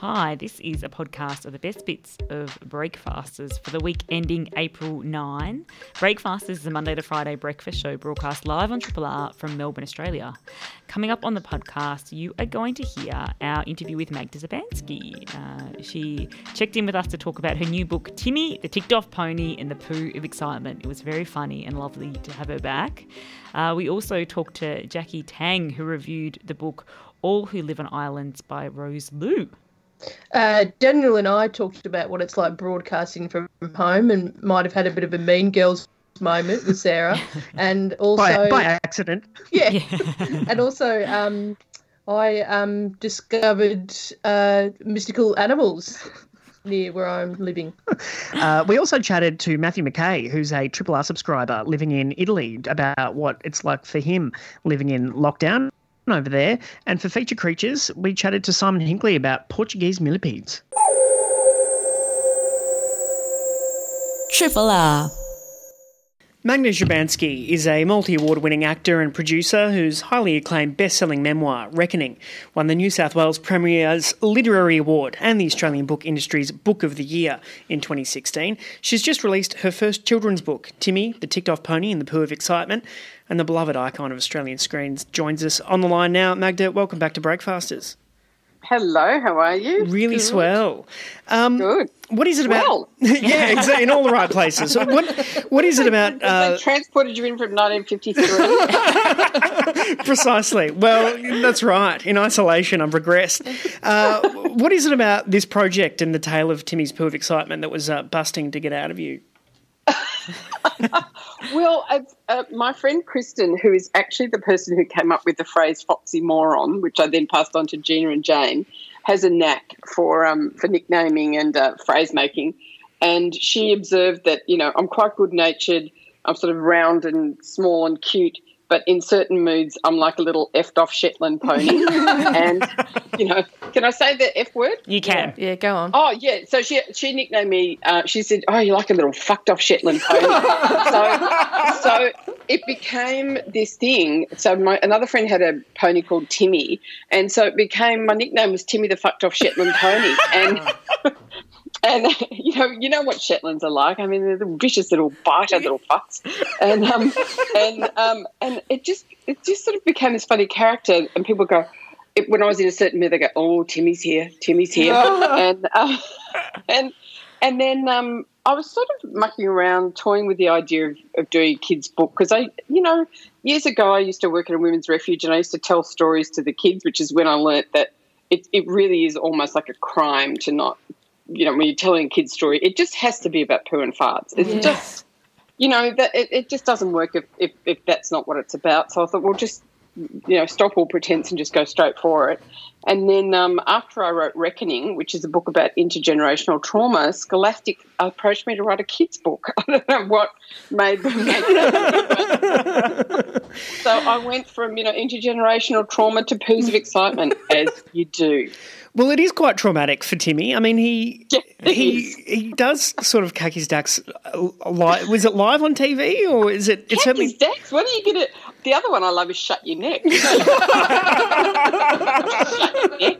Hi, this is a podcast of the best bits of Breakfasters for the week ending April 9. Breakfasters is a Monday to Friday breakfast show broadcast live on Triple R from Melbourne, Australia. Coming up on the podcast, you are going to hear our interview with Magda Szubanski. Uh, she checked in with us to talk about her new book, Timmy, the Ticked Off Pony and the Poo of Excitement. It was very funny and lovely to have her back. Uh, we also talked to Jackie Tang, who reviewed the book All Who Live on Islands by Rose Lu. Uh, Daniel and I talked about what it's like broadcasting from home and might have had a bit of a mean girls moment with Sarah. And also. by, by accident. Yeah. and also, um, I um, discovered uh, mystical animals near where I'm living. Uh, we also chatted to Matthew McKay, who's a Triple R subscriber living in Italy, about what it's like for him living in lockdown over there. And for feature creatures, we chatted to Simon Hinkley about Portuguese millipedes. Triple R. Magda Szubanski is a multi award winning actor and producer whose highly acclaimed best selling memoir, Reckoning, won the New South Wales Premier's Literary Award and the Australian Book Industry's Book of the Year in 2016. She's just released her first children's book, Timmy, the Ticked Off Pony and the Poo of Excitement, and the beloved icon of Australian screens joins us on the line now. Magda, welcome back to Breakfasters. Hello, how are you? Really Good. swell. Um, Good. What is it about? Well. yeah, exactly, in all the right places. So what What is it about? Uh, they transported you in from 1953. Precisely. Well, that's right. In isolation, I've regressed. Uh, what is it about this project and the tale of Timmy's poo of excitement that was uh, busting to get out of you? well, uh, uh, my friend Kristen, who is actually the person who came up with the phrase "foxy moron," which I then passed on to Gina and Jane, has a knack for um, for nicknaming and uh, phrase making. And she observed that you know I'm quite good natured. I'm sort of round and small and cute, but in certain moods, I'm like a little effed off Shetland pony. and you know, can I say the f word? You can. Yeah, go on. Oh yeah. So she she nicknamed me. Uh, she said, "Oh, you're like a little fucked off Shetland pony." so so it became this thing. So my another friend had a pony called Timmy, and so it became my nickname was Timmy the fucked off Shetland pony, and. and you know, you know what Shetlands are like. I mean, they're the vicious little biter little fucks, and um, and um, and it just it just sort of became this funny character. And people go, it, when I was in a certain mood, they go, "Oh, Timmy's here, Timmy's here," and uh, and and then um, I was sort of mucking around, toying with the idea of, of doing a kids' book because I, you know, years ago I used to work at a women's refuge and I used to tell stories to the kids, which is when I learnt that it, it really is almost like a crime to not you know, when you're telling a kid's story, it just has to be about poo and farts. It's yeah. just, you know, that it, it just doesn't work if, if, if that's not what it's about. So I thought, well, just, you know, stop all pretense and just go straight for it. And then um, after I wrote Reckoning, which is a book about intergenerational trauma, Scholastic approached me to write a kids' book. I don't know what made them make that. so I went from, you know, intergenerational trauma to poos of excitement, as you do. Well, it is quite traumatic for Timmy. I mean, he yeah, he he does sort of cack his ducks. Uh, live. Was it live on TV or is it? It's certainly... his ducks. What are you going to? The other one I love is shut your neck. shut your neck.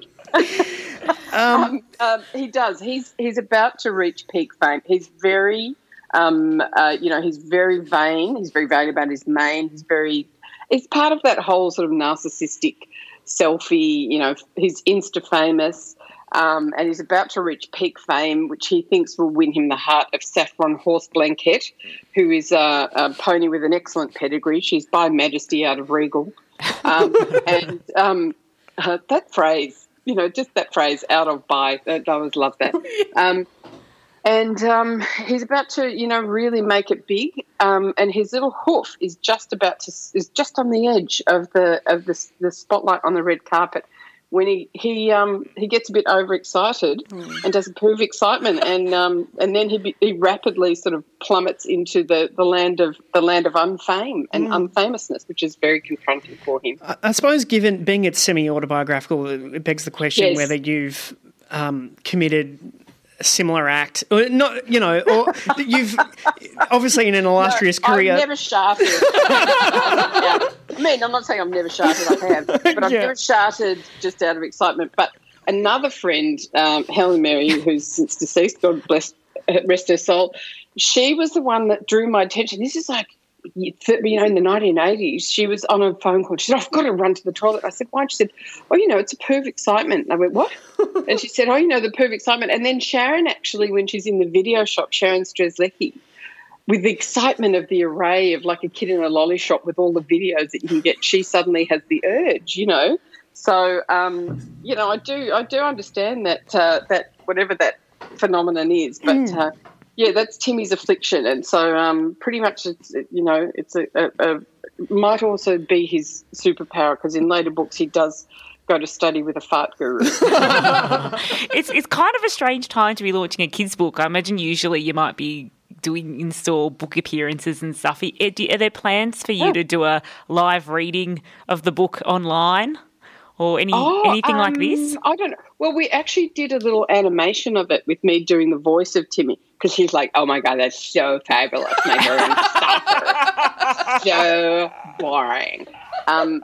Um, um, um, he does. He's he's about to reach peak fame. He's very, um, uh, you know, he's very vain. He's very vain about his mane. He's very. It's part of that whole sort of narcissistic selfie. You know, he's Insta famous. Um, and he's about to reach peak fame, which he thinks will win him the heart of Saffron Horse Blanket, who is a, a pony with an excellent pedigree. She's by Majesty out of Regal. Um, and um, uh, that phrase, you know, just that phrase, out of by, I always love that. Um, and um, he's about to, you know, really make it big. Um, and his little hoof is just about to is just on the edge of the of the, the spotlight on the red carpet when he he um, he gets a bit overexcited mm. and does a poo of excitement, and um, and then he he rapidly sort of plummets into the, the land of the land of unfame and mm. unfamousness, which is very confronting for him. I, I suppose, given being it's semi autobiographical, it begs the question yes. whether you've um, committed similar act. Not, you know, or you've obviously in an illustrious no, career. I've never sharted. yeah. I mean, I'm not saying I've never sharted. I have, but I've yeah. never sharted just out of excitement. But another friend, um, Helen Mary, who's since deceased, God bless, rest her soul, she was the one that drew my attention. This is like you know, in the 1980s, she was on a phone call. She said, I've got to run to the toilet. I said, why? She said, oh, you know, it's a Perv excitement. And I went, what? and she said, oh, you know, the Perv excitement. And then Sharon actually, when she's in the video shop, Sharon Strzelecki, with the excitement of the array of like a kid in a lolly shop with all the videos that you can get, she suddenly has the urge, you know. So, um, you know, I do, I do understand that uh, that whatever that phenomenon is, but mm. uh, yeah, that's Timmy's affliction, and so um, pretty much it's you know it's a, a, a might also be his superpower because in later books he does go to study with a fart guru. it's it's kind of a strange time to be launching a kids book. I imagine usually you might be doing in-store book appearances and stuff. Are there plans for you yeah. to do a live reading of the book online? Or any oh, anything um, like this? I don't know. Well, we actually did a little animation of it with me doing the voice of Timmy because he's like, "Oh my god, that's so fabulous, my so boring." Um,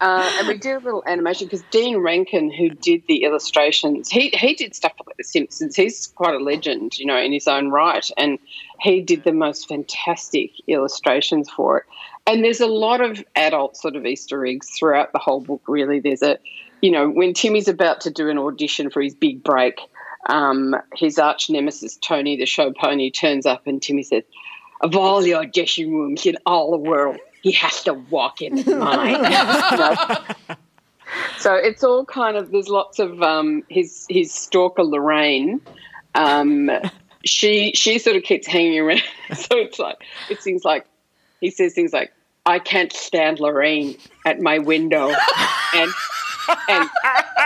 uh, and we did a little animation because Dean Rankin, who did the illustrations, he he did stuff like The Simpsons. He's quite a legend, you know, in his own right, and he did the most fantastic illustrations for it. And there's a lot of adult sort of Easter eggs throughout the whole book. Really, there's a, you know, when Timmy's about to do an audition for his big break, um, his arch nemesis Tony, the show pony, turns up, and Timmy says, "Of all the audition rooms in all the world, he has to walk in mine." So it's all kind of there's lots of um, his his stalker Lorraine. Um, she she sort of keeps hanging around. so it's like it seems like he says things like, "I can't stand Lorraine at my window," and and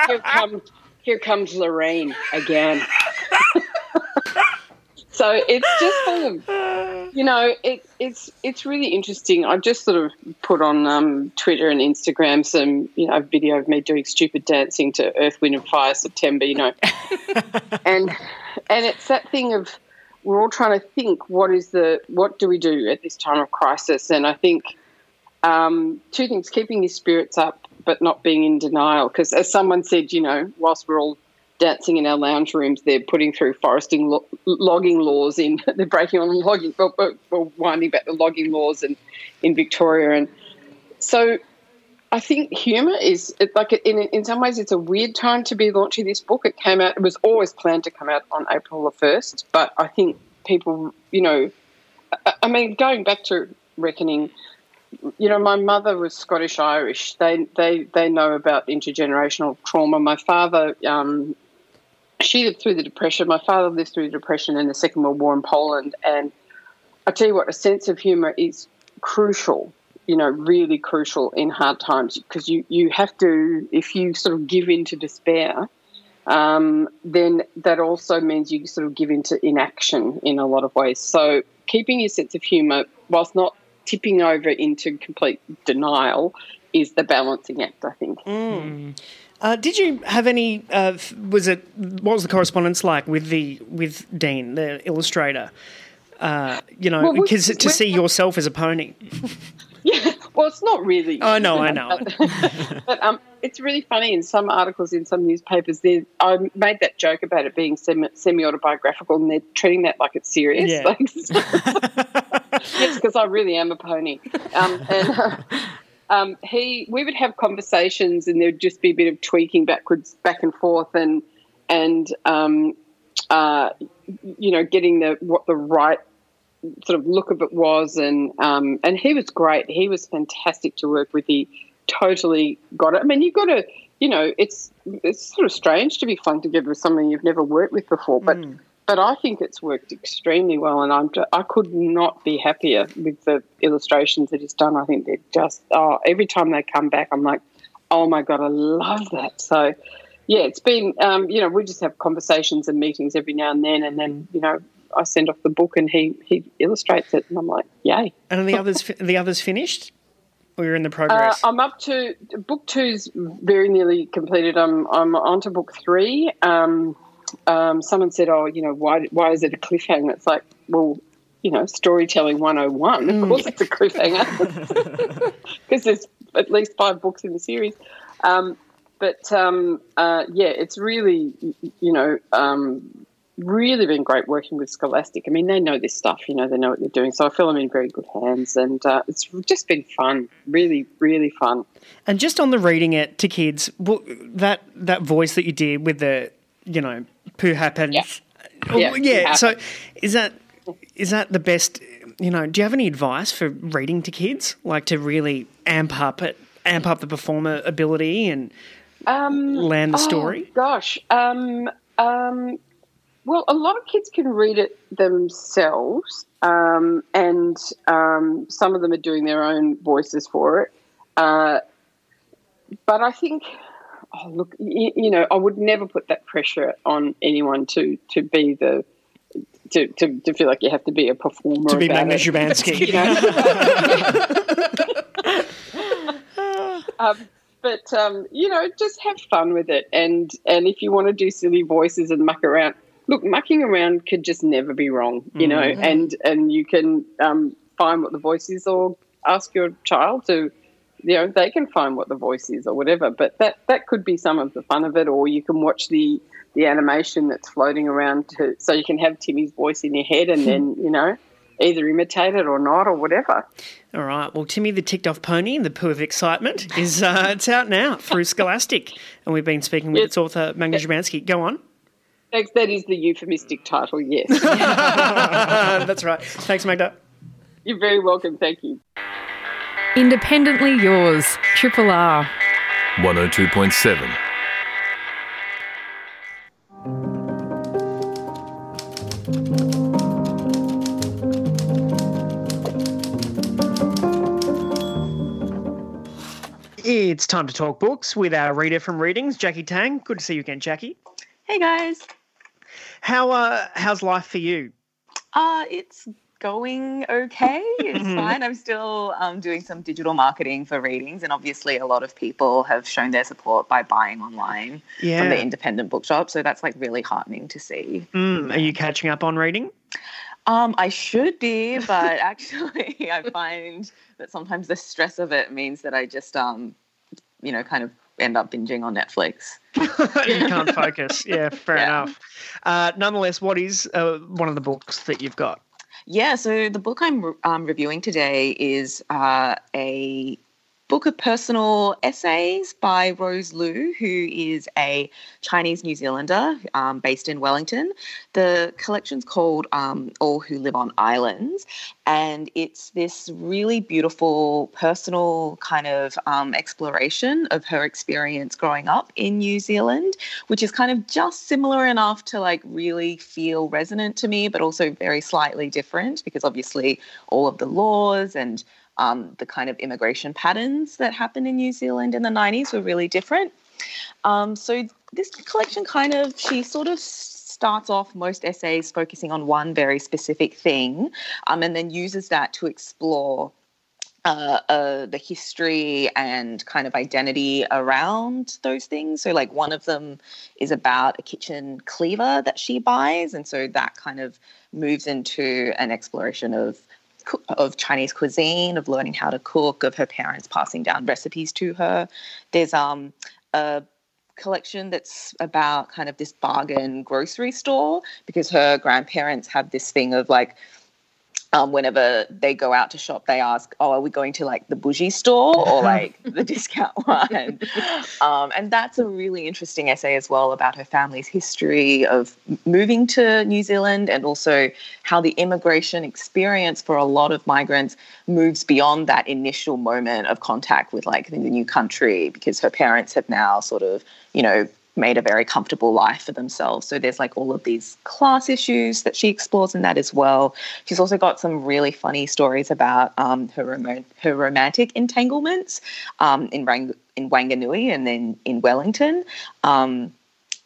here comes here comes Lorraine again. so it's just full of, you know, it, it's it's really interesting. I've just sort of put on um, Twitter and Instagram some, you know, video of me doing stupid dancing to Earth, Wind and Fire September, you know, and and it's that thing of we're all trying to think what is the what do we do at this time of crisis, and I think um, two things: keeping your spirits up, but not being in denial. Because as someone said, you know, whilst we're all dancing in our lounge rooms, they're putting through foresting lo- logging laws in. they're breaking on logging, well, well, winding back the logging laws in in Victoria, and so I think humour is like in in some ways it's a weird time to be launching this book. It came out; it was always planned to come out on April the first, but I think people, you know, I mean, going back to reckoning, you know, my mother was Scottish Irish. They they they know about intergenerational trauma. My father, um, she lived through the depression. My father lived through the depression and the Second World War in Poland. And I tell you what, a sense of humour is crucial you know, really crucial in hard times because you, you have to, if you sort of give in to despair, um, then that also means you sort of give into inaction in a lot of ways. So keeping your sense of humour, whilst not tipping over into complete denial, is the balancing act, I think. Mm. Uh, did you have any? Uh, was it what was the correspondence like with the with Dean, the illustrator? Uh, you know, because well, to see yourself as a pony. Yeah, well, it's not really. Oh no, I know. but um, it's really funny in some articles in some newspapers. There I made that joke about it being semi autobiographical, and they're treating that like it's serious. Yeah. Like, yes, because I really am a pony. Um, and uh, um, he, we would have conversations, and there would just be a bit of tweaking backwards, back and forth, and and um, uh, you know, getting the what the right sort of look of it was, and um, and he was great. He was fantastic to work with. He totally got it. I mean, you've got to, you know, it's it's sort of strange to be flung together with someone you've never worked with before, but. Mm. But I think it's worked extremely well, and I'm I could not be happier with the illustrations that he's done. I think they're just oh, every time they come back, I'm like, oh my god, I love that. So, yeah, it's been um, you know we just have conversations and meetings every now and then, and then you know I send off the book and he he illustrates it, and I'm like, yay! And are the others the others finished? Or you're in the progress? Uh, I'm up to book two's very nearly completed. I'm I'm on to book three. Um, um, someone said, "Oh, you know, why why is it a cliffhanger?" It's like, well, you know, storytelling 101. Of course, it's a cliffhanger because there's at least five books in the series. Um, but um, uh, yeah, it's really, you know, um, really been great working with Scholastic. I mean, they know this stuff, you know, they know what they're doing. So I feel I'm in very good hands, and uh, it's just been fun, really, really fun. And just on the reading it to kids, that that voice that you did with the, you know, poo happens. Yeah. Oh, Yeah, yeah. So is that is that the best? You know, do you have any advice for reading to kids, like to really amp up it, amp up the performer ability and Um, land the oh, story? gosh. Um, um, well, a lot of kids can read it themselves, um, and um, some of them are doing their own voices for it. Uh, but I think, oh, look, you, you know, I would never put that pressure on anyone to to be the. To, to, to feel like you have to be a performer To be Magda. You know? um, but um, you know, just have fun with it, and and if you want to do silly voices and muck around, look, mucking around could just never be wrong, you know, and and you can um, find what the voice is, or ask your child to, you know, they can find what the voice is or whatever. But that that could be some of the fun of it, or you can watch the the animation that's floating around, to, so you can have Timmy's voice in your head, and then you know. Either imitate it or not, or whatever. All right. Well, Timmy the Ticked Off Pony, in the poo of excitement, is uh, it's out now through Scholastic, and we've been speaking with Yes. its author Magda Szubanski. Go on. Thanks, that is the euphemistic title, yes. That's right. Thanks, Magda. You're very welcome. Thank you. Independently yours, Triple R. 102.7. It's time to talk books with our reader from Readings, Jackie Tang. Good to see you again, Jackie. Hey guys. How uh, how's life for you? Uh, it's going okay. It's fine. I'm still um, doing some digital marketing for readings, and obviously, a lot of people have shown their support by buying online from the independent bookshop. So that's like really heartening to see. Mm, are you catching up on reading? Um, I should be, but actually, I find that sometimes the stress of it means that I just, um, you know, kind of end up binging on Netflix. you can't focus. Yeah, fair Yeah. enough. Uh, nonetheless, what is uh, one of the books that you've got? Yeah, so the book I'm um, reviewing today is uh, a book of personal essays by Rose Lu, who is a Chinese New Zealander um, based in Wellington. The collection's called um, All Who Live on Islands, and it's this really beautiful personal kind of um, exploration of her experience growing up in New Zealand, which is kind of just similar enough to like really feel resonant to me, but also very slightly different because obviously all of the laws and um, the kind of immigration patterns that happened in New Zealand in the 90s were really different. Um, so this collection kind of, she sort of starts off most essays focusing on one very specific thing um, and then uses that to explore uh, uh, the history and kind of identity around those things. So, like, one of them is about a kitchen cleaver that she buys. And so that kind of moves into an exploration of of Chinese cuisine, of learning how to cook, of her parents passing down recipes to her. There's um a collection that's about kind of this bargain grocery store because her grandparents have this thing of like um, whenever they go out to shop, they ask, "Oh, are we going to like the bougie store or like the discount one?" Um, and that's a really interesting essay as well about her family's history of moving to New Zealand and also how the immigration experience for a lot of migrants moves beyond that initial moment of contact with like the new country because her parents have now sort of, you know, made a very comfortable life for themselves. So there's like all of these class issues that she explores in that as well. She's also got some really funny stories about um, her rom- her romantic entanglements um, in Rang- in Wanganui and then in Wellington. Um,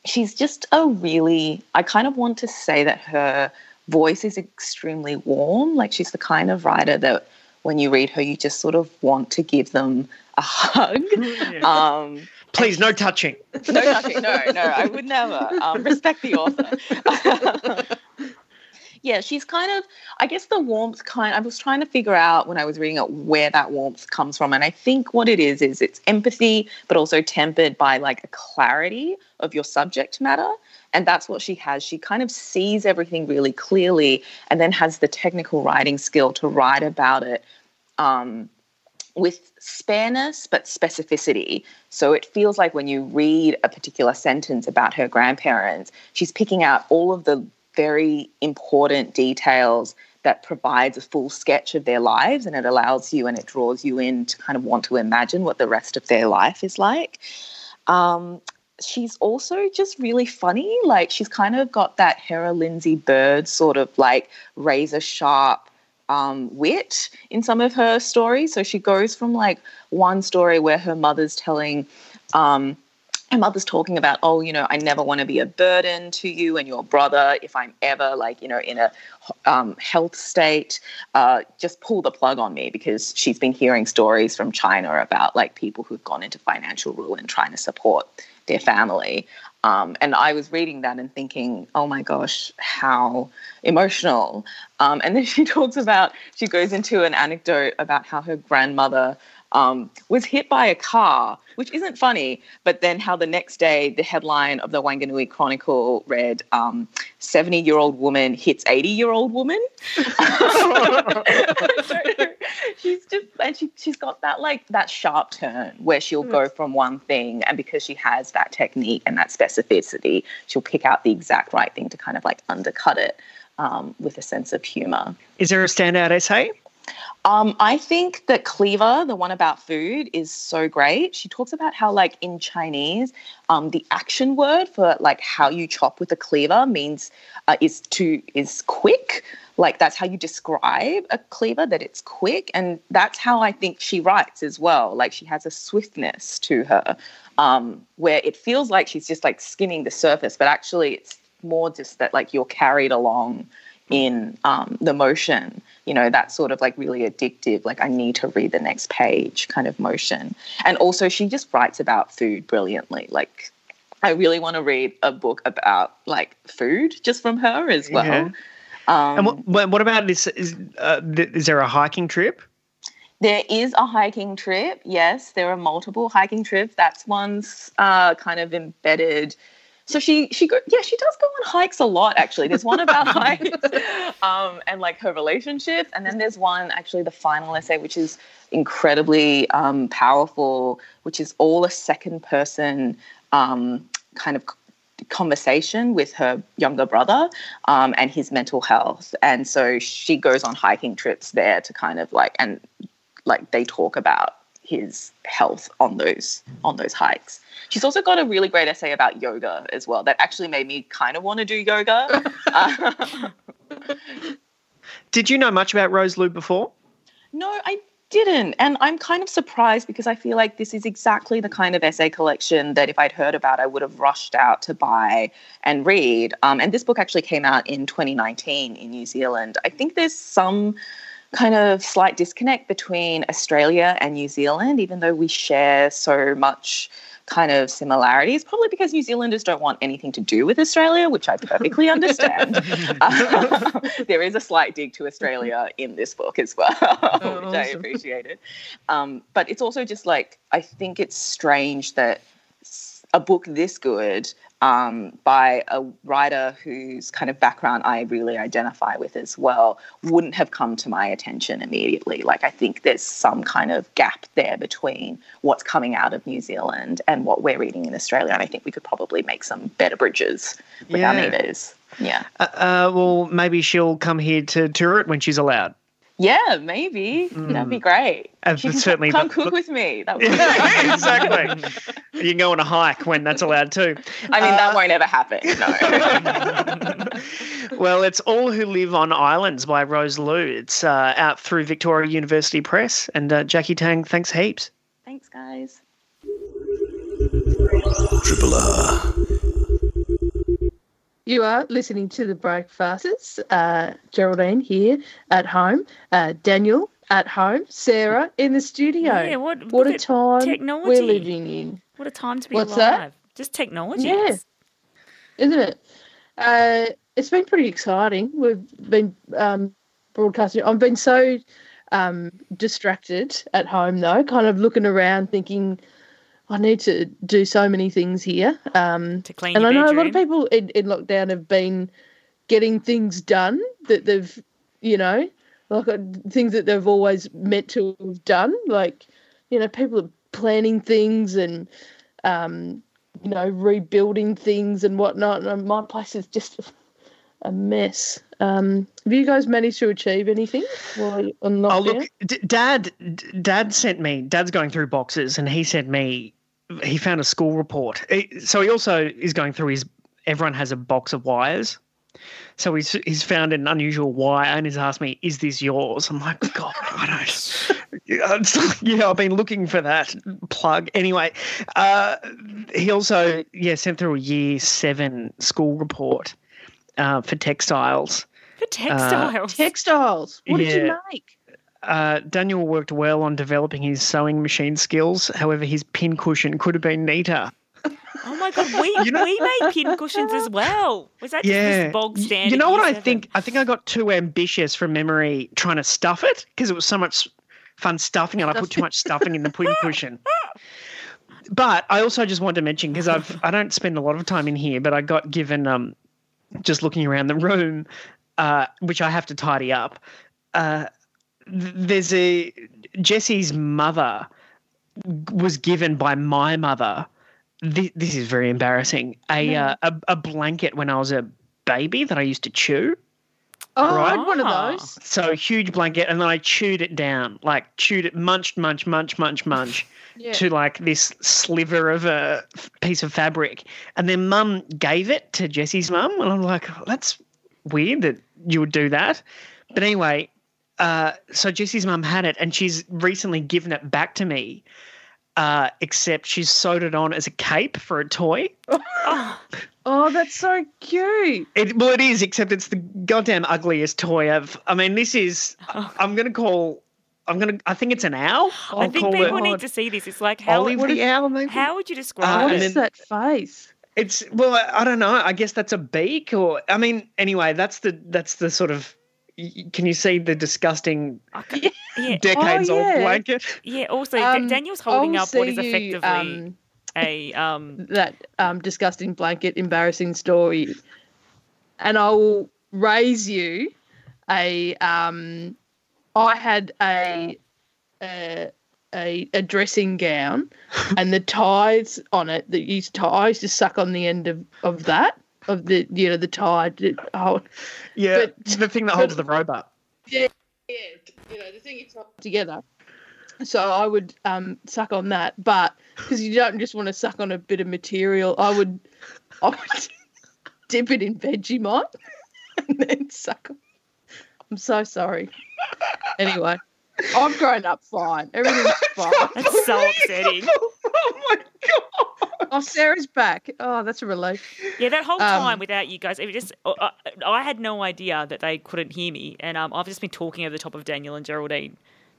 she's just a really I kind of want to say that her voice is extremely warm. Like she's the kind of writer that when you read her, you just sort of want to give them a hug. Um, Please, no touching. no touching. No, no, I would never. Um, respect the author. Yeah, she's kind of, I guess the warmth kind, I was trying to figure out when I was reading it where that warmth comes from. And I think what it is, is it's empathy, but also tempered by like a clarity of your subject matter. And that's what she has. She kind of sees everything really clearly and then has the technical writing skill to write about it um, with spareness but specificity. So it feels like when you read a particular sentence about her grandparents, she's picking out all of the very important details that provides a full sketch of their lives and it allows you and it draws you in to kind of want to imagine what the rest of their life is like. Um, she's also just really funny. Like she's kind of got that Hera Lindsay Bird sort of like razor sharp um, wit in some of her stories. So she goes from like one story where her mother's telling um, her mother's talking about, oh, you know, I never want to be a burden to you and your brother if I'm ever like, you know, in a um, health state. Uh, just pull the plug on me because she's been hearing stories from China about like people who've gone into financial ruin trying to support their family. Um, and I was reading that and thinking, oh my gosh, how emotional. Um, and then she talks about, she goes into an anecdote about how her grandmother um, was hit by a car, which isn't funny, but then how the next day the headline of the Wanganui Chronicle read 70 um, year old woman hits 80 year old woman. she's just, and she, she's got that like that sharp turn where she'll go from one thing, and because she has that technique and that specificity, she'll pick out the exact right thing to kind of like undercut it. Um, with a sense of humor. Is there a standout essay? Um, I think that Cleaver, the one about food, is so great. She talks about how, like in Chinese, um, the action word for like how you chop with a cleaver means uh, is to is quick. Like that's how you describe a cleaver that it's quick, and that's how I think she writes as well. Like she has a swiftness to her, um, where it feels like she's just like skimming the surface, but actually it's more just that like you're carried along in um, the motion you know that sort of like really addictive like i need to read the next page kind of motion. And also she just writes about food brilliantly. Like i really want to read a book about like food just from her as well. Yeah. um, and what, what about this is, uh, is there a hiking trip? There is a hiking trip yes. There are multiple hiking trips. That's one's uh, kind of embedded so she she go, yeah she does go on hikes a lot actually. There's one about hikes um, and like her relationships and then there's one actually the final essay which is incredibly um, powerful which is all a second person um, kind of conversation with her younger brother um, and his mental health. And so she goes on hiking trips there to kind of like and like they talk about his health on those on those hikes She's also got a really great essay about yoga as well that actually made me kind of want to do yoga. Did you know much about Rose Lu before? No, I didn't. And I'm kind of surprised because I feel like this is exactly the kind of essay collection that if I'd heard about, I would have rushed out to buy and read. Um, and this book actually came out in 2019 in New Zealand. I think there's some kind of slight disconnect between Australia and New Zealand, even though we share so much kind of similarities, probably because New Zealanders don't want anything to do with Australia, which I perfectly understand. there is a slight dig to Australia in this book as well, oh, which I appreciated. Um, but it's also just like, I think it's strange that a book this good um, by a writer whose kind of background I really identify with as well wouldn't have come to my attention immediately. Like, I think there's some kind of gap there between what's coming out of New Zealand and what we're reading in Australia. And I think we could probably make some better bridges with yeah. our. Yeah. Uh, uh, well, maybe she'll come here to tour it when she's allowed. Yeah, maybe mm. that'd be great. Uh, she can certainly come cook with me. That would exactly. you can go on a hike when that's allowed too. I mean, uh, that won't ever happen. No. well, it's All Who Live on Islands by Rose Lu. It's uh, out through Victoria University Press. And uh, Jackie Tang, thanks heaps. Thanks, guys. Triple R. You are listening to the Breakfasters. Uh, Geraldine here at home. Uh, Daniel at home. Sarah in the studio. Yeah, what, what a time technology. we're living in. What a time to be What's alive. That? Just technology. Yeah. Isn't it? Uh, it's been pretty exciting. We've been um, broadcasting. I've been so um, distracted at home though, kind of looking around, thinking I need to do so many things here. Um, To clean and I your know a lot of people in, in lockdown have been getting things done that they've, you know, like uh, things that they've always meant to have done. Like, you know, people are planning things and, um, you know, rebuilding things and whatnot. And my place is just a mess. Um, have you guys managed to achieve anything while you're on? Oh look, D- Dad. D- Dad sent me. Dad's going through boxes, and he sent me. He found a school report. He- So he also is going through his. Everyone has a box of wires. So he's he's found an unusual wire, and he's asked me, "Is this yours?" I'm like, God, I don't. Yeah, it's like, yeah, I've been looking for that plug. Anyway, uh, he also yeah sent through a year seven school report uh, for textiles. For textiles. Textiles. What did you Yeah. make? Uh, Daniel worked well on developing his sewing machine skills. However, his pin cushion could have been neater. oh my god, we we made pin cushions as well. Was that just Yeah, this bog standard? You know what I seven? think? I think I got too ambitious from memory trying to stuff it because it was so much fun stuffing, and I put too much stuffing in the pin cushion. But I also just wanted to mention because I've I don't spend a lot of time in here, but I got given um just looking around the room, uh, which I have to tidy up. Uh, there's a Jesse's mother was given by my mother. This, this is very embarrassing. A, uh, a a blanket when I was a baby that I used to chew. Oh, I Right. had one of those. So a huge blanket, and then I chewed it down, like chewed it, munched, munch, munch, munch, munch, Yeah. to like this sliver of a piece of fabric. And then Mum gave it to Jesse's mum, and I'm like, that's weird that you would do that. But anyway, uh, so Jesse's mum had it, and she's recently given it back to me. Uh, except she's sewed it on as a cape for a toy. Oh, that's so cute. It, well, it is, except it's the goddamn ugliest toy I've. I mean, this is. I'm going to call. I'm to. I think it's an owl. I I'll think call people it need to see this. It's like how Olive the owl, maybe. how would you Uh, describe What and is then- that face? It's well, I- I don't know. I guess that's a beak, or I mean, anyway, that's the that's the sort of. Y- y- Can you see the disgusting Yeah, decades Oh, old yeah. blanket? yeah. Also, Um, Daniel's holding I'll up what is see you, effectively um, a um. that um, disgusting blanket, embarrassing story, and I will raise you a. Um, I had a, a a a dressing gown, and the ties on it that used to I used to suck on the end of of that of the you know the tie. to- Oh, Yeah, But- the thing that holds the robe up. yeah, yeah, you know the thing is together. So I would um, suck on that, but because you don't just want to suck on a bit of material, I would, I would dip it in Vegemite and then suck. on- I'm so sorry. Anyway, I've grown up fine. Everything's fine. That's so upsetting. oh my god! Oh, Sarah's back. Oh, that's a relief. Yeah, that whole Um, time without you guys, it was just uh, I had no idea that they couldn't hear me, and um, I've just been talking over the top of Daniel and Geraldine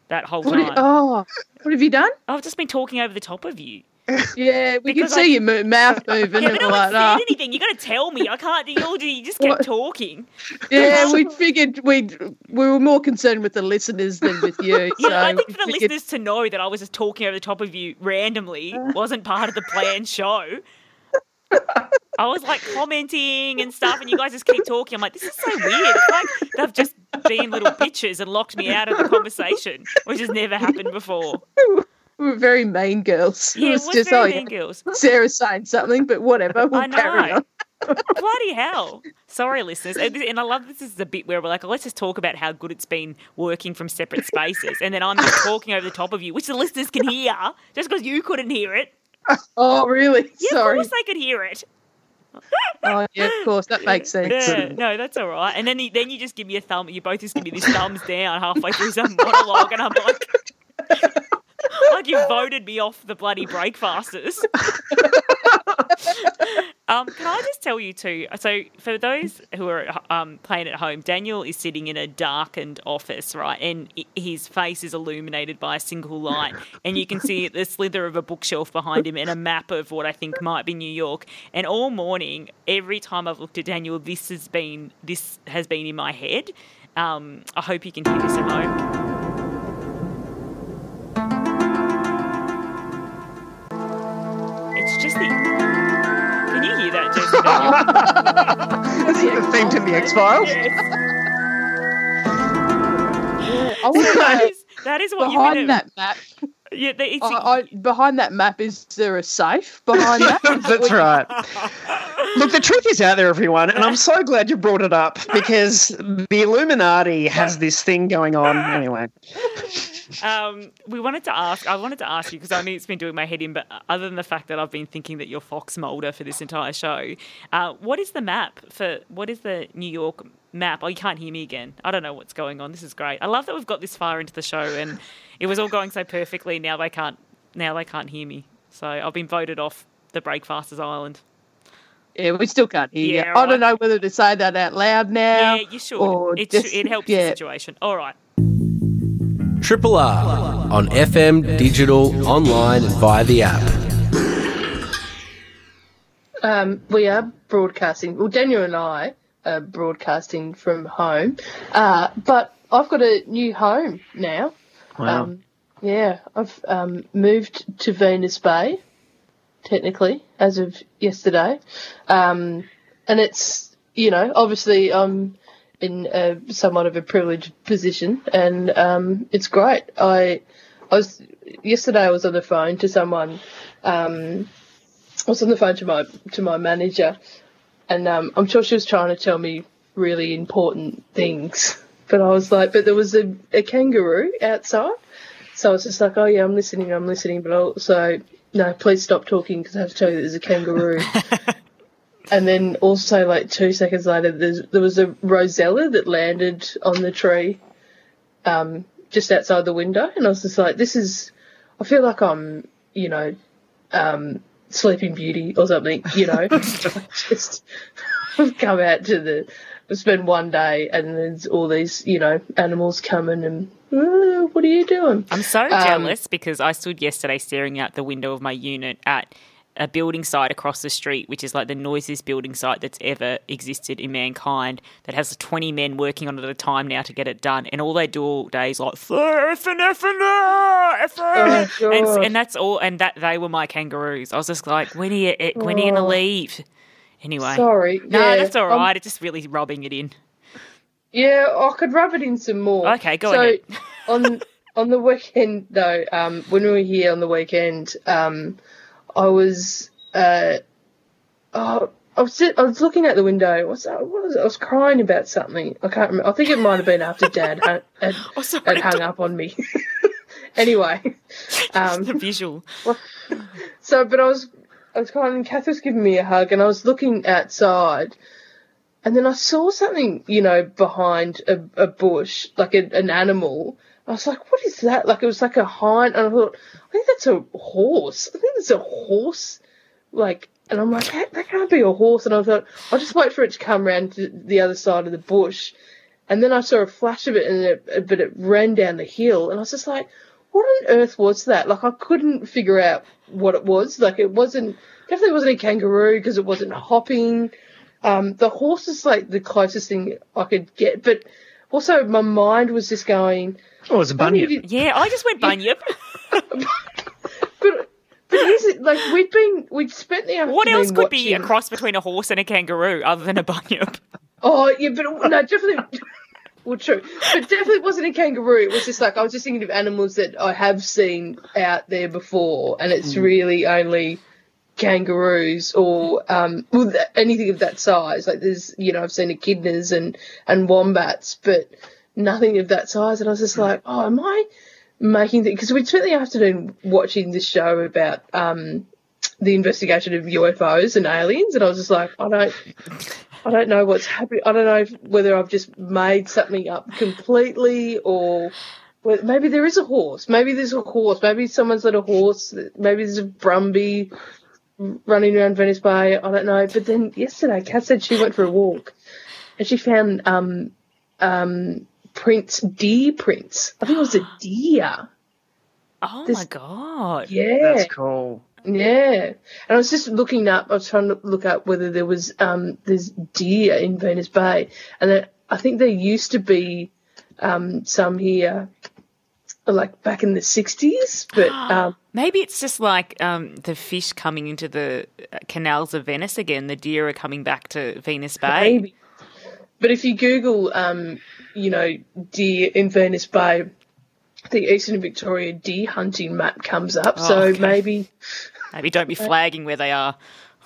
that whole What, time. oh, what have you done? I've just been talking over the top of you. Yeah, we Because can I- see your mouth moving. Yeah, and but no one like, said "Oh." anything. You got to tell me. I can't. You all do. you just kept talking. Yeah, we figured we we were more concerned with the listeners than with you. Yeah, so I think for the figured- listeners to know that I was just talking over the top of you randomly wasn't part of the planned show. I was like commenting and stuff, and you guys just keep talking. I'm like, this is so weird. It's like they've just been little bitches and locked me out of the conversation, which has never happened before. We were very main girls. Yeah, it was was just very oh, mean yeah, girls. Sarah's saying something, but whatever. We'll I carry know. on. Bloody hell. Sorry, listeners. And I love this is the bit where we're like, oh, let's just talk about how good it's been working from separate spaces. And then I'm just talking over the top of you, which the listeners can hear just because you couldn't hear it. Oh, really? Yeah, Sorry. of course they could hear it. Oh, yeah, of course. That makes sense. Yeah, no, that's all right. And then you, then you just give me a thumb. You both just give me this thumbs down halfway through some monologue, and I'm like, like you voted me off the bloody breakfasters. um, can I just tell you too? So, for those who are um, playing at home, Daniel is sitting in a darkened office, right? And his face is illuminated by a single light. And you can see the slither of a bookshelf behind him and a map of what I think might be New York. And all morning, every time I've looked at Daniel, this has been this has been in my head. Um, I hope you can hear this at home. It's. Can you hear that, Jessica? Is it the theme to the X Files? Yes. I that, that is what you're behind gonna, that map. Yeah, the, it's, I, I, behind that map, is there a safe behind that? That's right. Look, the truth is out there, everyone, and I'm so glad you brought it up because the Illuminati has this thing going on. Anyway, um, we wanted to ask. I wanted to ask you because I mean it's been doing my head in, but other than the fact that I've been thinking that you're Fox Mulder for this entire show, uh, what is the map for? What is the New York map? Oh, you can't hear me again. I don't know what's going on. This is great. I love that we've got this far into the show and it was all going so perfectly. Now they can't. Now they can't hear me. So I've been voted off the Breakfasters Island. yeah, we still can't hear Yeah, you. I don't know whether to say that out loud now. yeah, you should. It, just- it helps yeah. the situation. All right. Triple R on FM, digital, online, and via the app. Um, we are broadcasting. Well, Daniel and I are broadcasting from home, uh, but I've got a new home now. Wow. Um, yeah, I've um, moved to Venus Bay, technically, as of yesterday. Um, and it's, you know, obviously I'm in a, somewhat of a privileged position and um, it's great. I, I was, yesterday I was on the phone to someone, um, I was on the phone to my, to my manager and um, I'm sure she was trying to tell me really important things. But I was like, but there was a, a kangaroo outside. So I was just like, oh yeah, I'm listening, I'm listening, but also, no, please stop talking because I have to tell you there's a kangaroo. and then also, like two seconds later, there's, there was a rosella that landed on the tree, um, just outside the window, and I was just like, this is, I feel like I'm, you know, um, Sleeping Beauty or something, you know, just come out to the, spend one day, and there's all these, you know, animals coming and. "Uh, what are you doing? I'm so Um, jealous because I stood yesterday staring out the window of my unit at a building site across the street, which is like the noisiest building site that's ever existed in mankind, that has 20 men working on it at a time now to get it done. And all they do all day is like, F and F and F and Oh, and, and that's all. And that they were my kangaroos. I was just like, when are you, when are you going to leave? Anyway. Sorry. No, yeah, that's all right. right. it's just really rubbing it in. Yeah, I could rub it in some more. Okay, go so, ahead. on on the weekend though, um, when we were here on the weekend, um, I was uh, oh, I was sit- I was looking out the window. What's that? What was it? I was crying about something. I can't remember. I think it might have been after Dad had had, Oh, sorry. had hung up on me. anyway, um, the visual. so, but I was, I was crying, and Kath was giving me a hug, and I was looking outside, and then I saw something, you know, behind a, a bush, like a, an animal. I was like, what is that? Like, it was like a hind, and I thought, I think that's a horse. I think that's a horse. Like, and I'm like, that, that can't be a horse. And I thought, I'll just wait for it to come round to the other side of the bush. And then I saw a flash of it, and it, but it ran down the hill, and I was just like, what on earth was that? Like, I couldn't figure out what it was. Like, it wasn't definitely wasn't a kangaroo because it wasn't hopping. Um, the horse is like the closest thing I could get, but also my mind was just going. Oh, it was a maybe bunyip. it- Yeah, I just went bunyip. But but is it like we'd been we'd spent the afternoon What else could be a cross between a horse and a kangaroo other than a bunyip? Oh yeah, but no, definitely. Well, true, but definitely wasn't a kangaroo. It was just like I was just thinking of animals that I have seen out there before, and it's really only kangaroos or um, well, th- anything of that size. Like there's, you know, I've seen echidnas and and wombats, but nothing of that size. And I was just like, oh, am I making things? Because we'd spent the afternoon watching this show about um, the investigation of UFOs and aliens, and I was just like, I don't. I don't know what's happening. I don't know if, whether I've just made something up completely or well, maybe there is a horse. Maybe there's a horse. Maybe someone's let a horse. Maybe there's a Brumby running around Venus Bay. I don't know. But then yesterday, Kat said she went for a walk and she found um, um, prints, deer prints. I think it was a deer. Oh This- my god. Yeah. That's cool. Yeah, and I was just looking up. I was trying to look up whether there was um there's deer in Venus Bay, and I think there used to be um some here, like back in the '60s. But um, Maybe it's just like um, the fish coming into the uh, canals of Venice again. The deer are coming back to Venus Bay. maybe. But if you Google um you know deer in Venus Bay, the Eastern Victoria deer hunting map comes up. Oh, so okay. maybe Maybe don't be flagging where they are.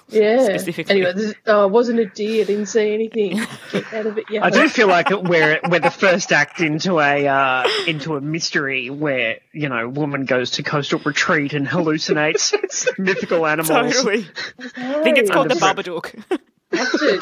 yeah. Specifically. Anyway, this, oh, it wasn't a deer. Didn't see anything. Get out of it. Yeah. I do feel like we're we're the first act into a uh, into a mystery where you know woman goes to coastal retreat and hallucinates mythical animals. Totally. I think it's called the Babadook. have to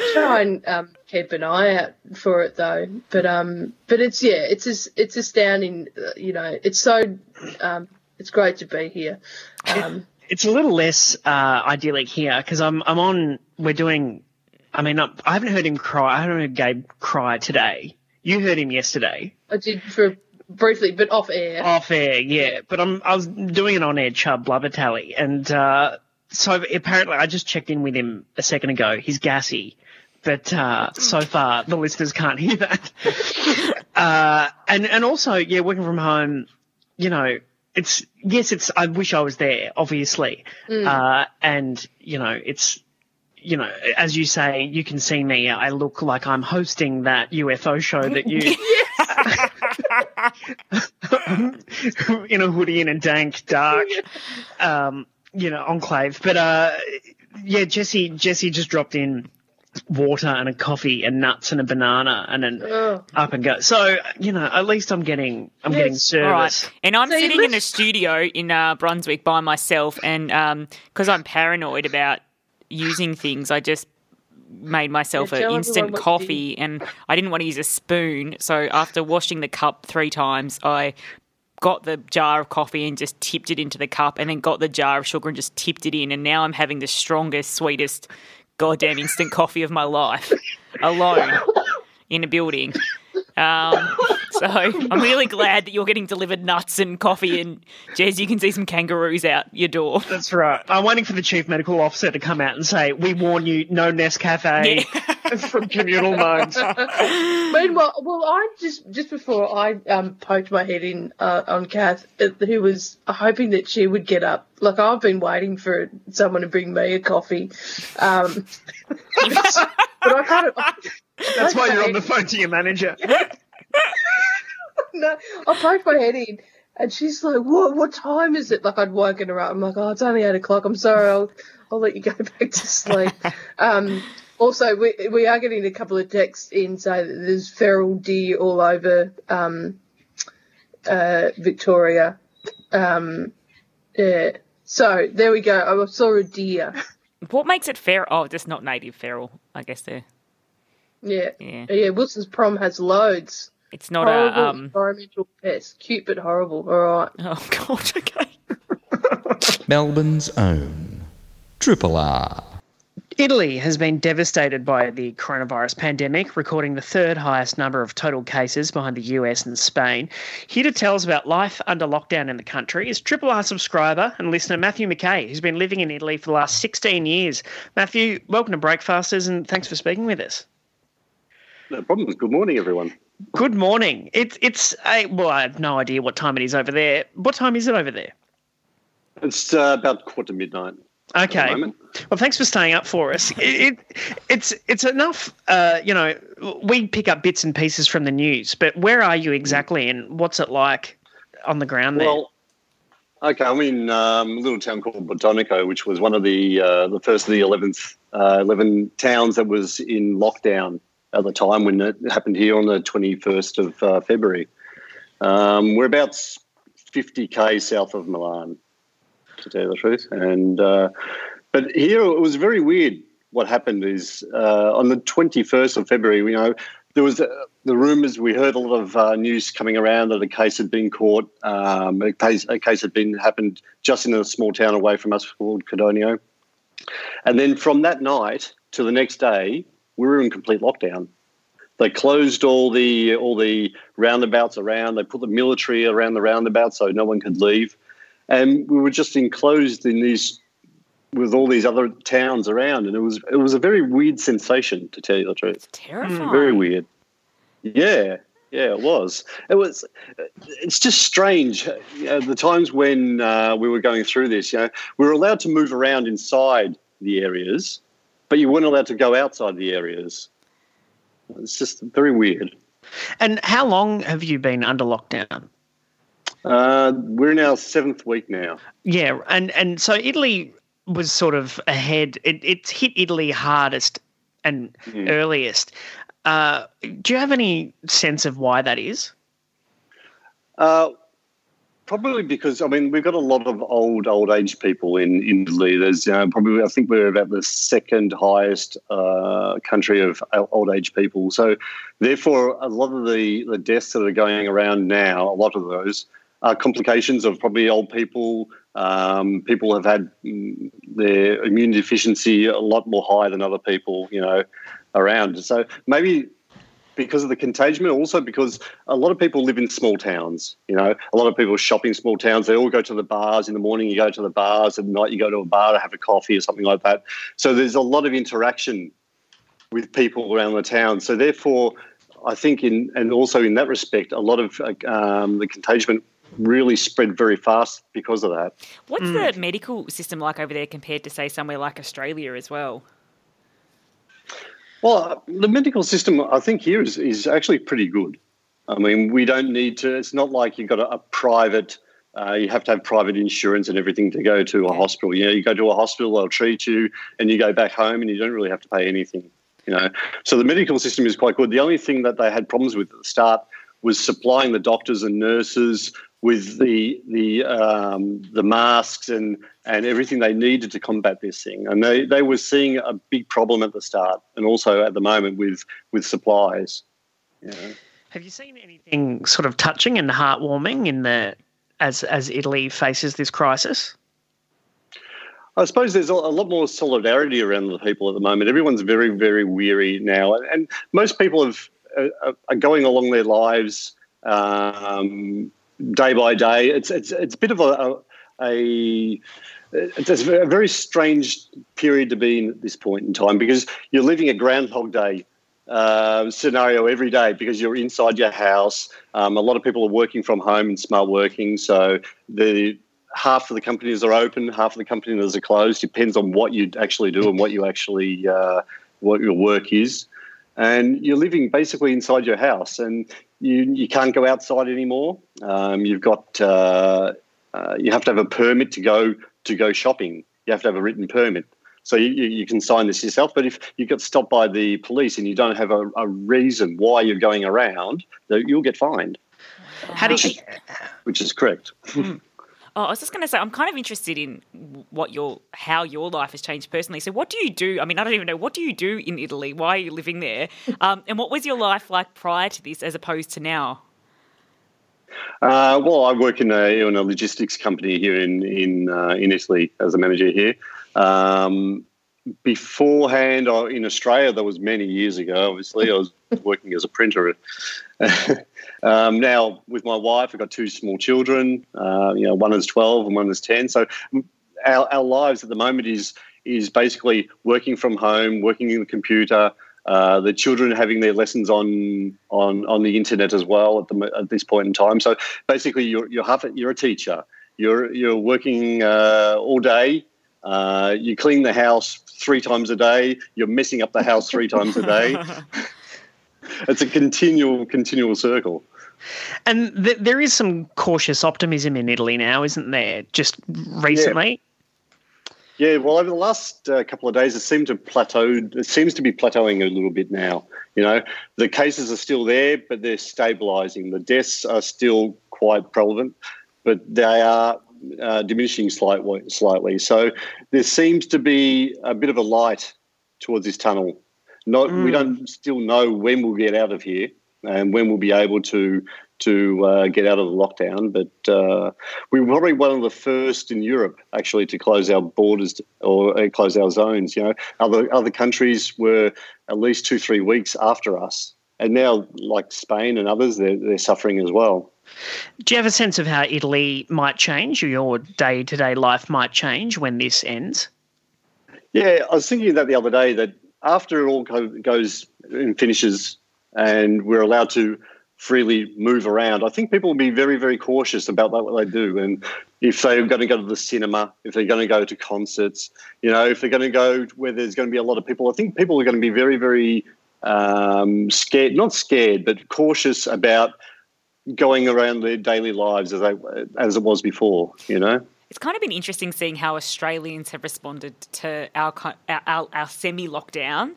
try and um, keep an eye out for it though. But um, but it's yeah, it's it's astounding. uh, You know, it's so um, it's great to be here. Um, It's a little less uh, idyllic here because I'm I'm on. We're doing. I mean, I I haven't heard him cry. I haven't heard Gabe cry today. You heard him yesterday I did for briefly, but off air. off air, yeah. But I'm I was doing an on air Chubb blubber tally, and uh, so apparently I just checked in with him a second ago. He's gassy, but uh, so far the listeners can't hear that. uh, and and also, yeah, working from home, you know, it's yes, it's. I wish I was there, obviously, uh, and you know, it's. You know, as you say, you can see me. I look like I'm hosting that UFO show that you in a hoodie in a dank, dark, um, you know, enclave. But uh, yeah, Jesse, Jesse just dropped in water and a coffee and nuts and a banana and then Oh. up and go. So you know, at least I'm getting, I'm getting Yes. All right. service. And I'm So you sitting in live- a studio in uh, Brunswick by myself, and because I'm paranoid about using things, I just made myself Yeah, an instant everyone what you coffee, and I didn't want to use a spoon. So after washing the cup three times, I got the jar of coffee and just tipped it into the cup, and then got the jar of sugar and just tipped it in, and now I'm having the strongest, sweetest, goddamn instant coffee of my life alone in a building. Um, so I'm really glad that you're getting delivered nuts and coffee, and Gez, you can see some kangaroos out your door. That's right. I'm waiting for the chief medical officer to come out and say, "We warn you, no Nescafe from communal modes." Meanwhile, well, I just just before I um, poked my head in uh, on Kath, uh, who was hoping that she would get up. Like I've been waiting for someone to bring me a coffee, um, but I kind of. That's why you're on the phone to your manager. no, I poked my head in, and she's like, "What? What time is it?" Like I'd woken her up. I'm like, "Oh, it's only eight o'clock. I'm sorry. I'll I'll let you go back to sleep." um, also, we we are getting a couple of texts in saying that there's feral deer all over um, uh, Victoria. Um, yeah. So there we go. I saw a deer. What makes it feral? Oh, just not native feral. I guess they're. Yeah. Yeah. Yeah. Wilson's prom has loads. It's not horrible a. Um, environmental pest. Cute but horrible. All right. oh god. Okay. Melbourne's own Triple R. Italy has been devastated by the coronavirus pandemic, recording the third highest number of total cases behind the US and Spain. Here to tell us about life under lockdown in the country is Triple R subscriber and listener Matthew McKay, who's been living in Italy for the last 16 years. Matthew, welcome to Breakfasters and thanks for speaking with us. No problem. Good morning, everyone. Good morning. It's it's a, well, I have no idea what time it is over there. What time is it over there? It's uh, about quarter midnight. Okay. Well, thanks for staying up for us. It, it it's it's enough. Uh, you know, we pick up bits and pieces from the news, but where are you exactly, and what's it like on the ground there? Well, okay, I'm in um, a little town called Bertonico, which was one of the uh, the first of the 11th, uh, 11 towns that was in lockdown at the time when it happened here on the 21st of uh, February. Um, we're about 50k south of Milan, to tell you the truth. And uh, but here it was very weird. What happened is uh, on the 21st of February, you know, there was uh, the rumours. We heard a lot of uh, news coming around that a case had been caught. Um, a case a case had been happened just in a small town away from us called Codogno. And then from that night to the next day, we were in complete lockdown. They closed all the all the roundabouts around. They put the military around the roundabout so no one could leave, and we were just enclosed in these with all these other towns around, and it was it was a very weird sensation to tell you the truth. Terrifying. Very weird. Yeah, yeah, it was. It was. It's just strange. You know, the times when uh, we were going through this, you know, we were allowed to move around inside the areas, but you weren't allowed to go outside the areas. It's just very weird. And how long have you been under lockdown? Uh, we're in our seventh week now. Yeah, and and so Italy was sort of ahead. It, it's hit Italy hardest and Mhm. earliest. Uh, do you have any sense of why that is? Uh, probably because I mean we've got a lot of old old age people in in Italy. There's you know, probably I think we're about the second highest uh, country of old age people. So therefore, a lot of the the deaths that are going around now, a lot of those are complications of probably old people. Um, people have had mm, their immune deficiency a lot more high than other people, you know, around. So maybe because of the contagion, but also because a lot of people live in small towns. You know, a lot of people shop in small towns. They all go to the bars in the morning. You go to the bars at night. You go to a bar to have a coffee or something like that. So there's a lot of interaction with people around the town. So therefore, I think in and also in that respect, a lot of uh, um, the contagion really spread very fast because of that. What's the medical system like over there compared to, say, somewhere like Australia as well? Well, the medical system, I think, here is, is actually pretty good. I mean, we don't need to, it's not like you've got a, a private, uh, you have to have private insurance and everything to go to a hospital. You know, you go to a hospital, they'll treat you, and you go back home and you don't really have to pay anything, you know. So the medical system is quite good. The only thing that they had problems with at the start was supplying the doctors and nurses with the the um, the masks and and everything they needed to combat this thing. And they, they were seeing a big problem at the start and also at the moment with with supplies. You know. Have you seen anything sort of touching and heartwarming in the as as Italy faces this crisis? I suppose there's a, lot more solidarity around the people at the moment. Everyone's very, very weary now, and, and most people have uh, are going along their lives um, day by day. It's it's it's a bit of a, a, it's a very strange period to be in at this point in time because you're living a Groundhog Day uh, scenario every day because you're inside your house. Um, a lot of people are working from home and smart working, so the half of the companies are open, half of the companies are closed. Depends on what you actually do and what you actually uh, what your work is, and you're living basically inside your house, and you you can't go outside anymore. Um, you've got uh, uh, you have to have a permit to go to go shopping. You have to have a written permit. So you, you can sign this yourself, but if you get stopped by the police and you don't have a, a reason why you're going around, you'll get fined, How do you, which is correct. Oh, I was just going to say, I'm kind of interested in what your how your life has changed personally. So, what do you do? I mean, I don't even know what do you do in Italy. Why are you living there? Um, and what was your life like prior to this, as opposed to now? Uh, well, I work in a, in a logistics company here in in uh, in Italy as a manager here. Um, beforehand, I- in Australia, that was many years ago. Obviously, I was working as a printer. um, now, with my wife, I've got two small children. Uh, you know, one is twelve and one is ten. So, our, our lives at the moment is is basically working from home, working in the computer. Uh, the children having their lessons on on on the internet as well at the at this point in time. So basically, you're you're half a, you're a teacher. You're you're working uh, all day. Uh, you clean the house three times a day. You're messing up the house three times a day. it's a continual continual circle. and th- there is some cautious optimism in Italy now, isn't there? Just recently. Yeah, well, over the last uh, couple of days, it seemed to plateaued. It seems to be plateauing a little bit now. You know, the cases are still there, but they're stabilising. The deaths are still quite prevalent, but they are uh, diminishing slightly. Slightly. So there seems to be a bit of a light towards this tunnel. Not we don't still know when we'll get out of here and when we'll be able to to uh, get out of the lockdown. But uh, we were probably one of the first in Europe actually to close our borders or uh, close our zones. You know, other other countries were at least two three weeks after us, and now like Spain and others, they're they're suffering as well. Do you have a sense of how Italy might change, or your day to day life might change when this ends? Yeah, I was thinking that the other day that after it all goes and finishes, and we're allowed to freely move around, I think people will be very, very cautious about what they do. And if they're going to go to the cinema, if they're going to go to concerts, you know, if they're going to go where there's going to be a lot of people, I think people are going to be very, very um, scared, not scared, but cautious about going around their daily lives as they as it was before. You know. It's kind of been interesting seeing how Australians have responded to our our, our, semi lockdown.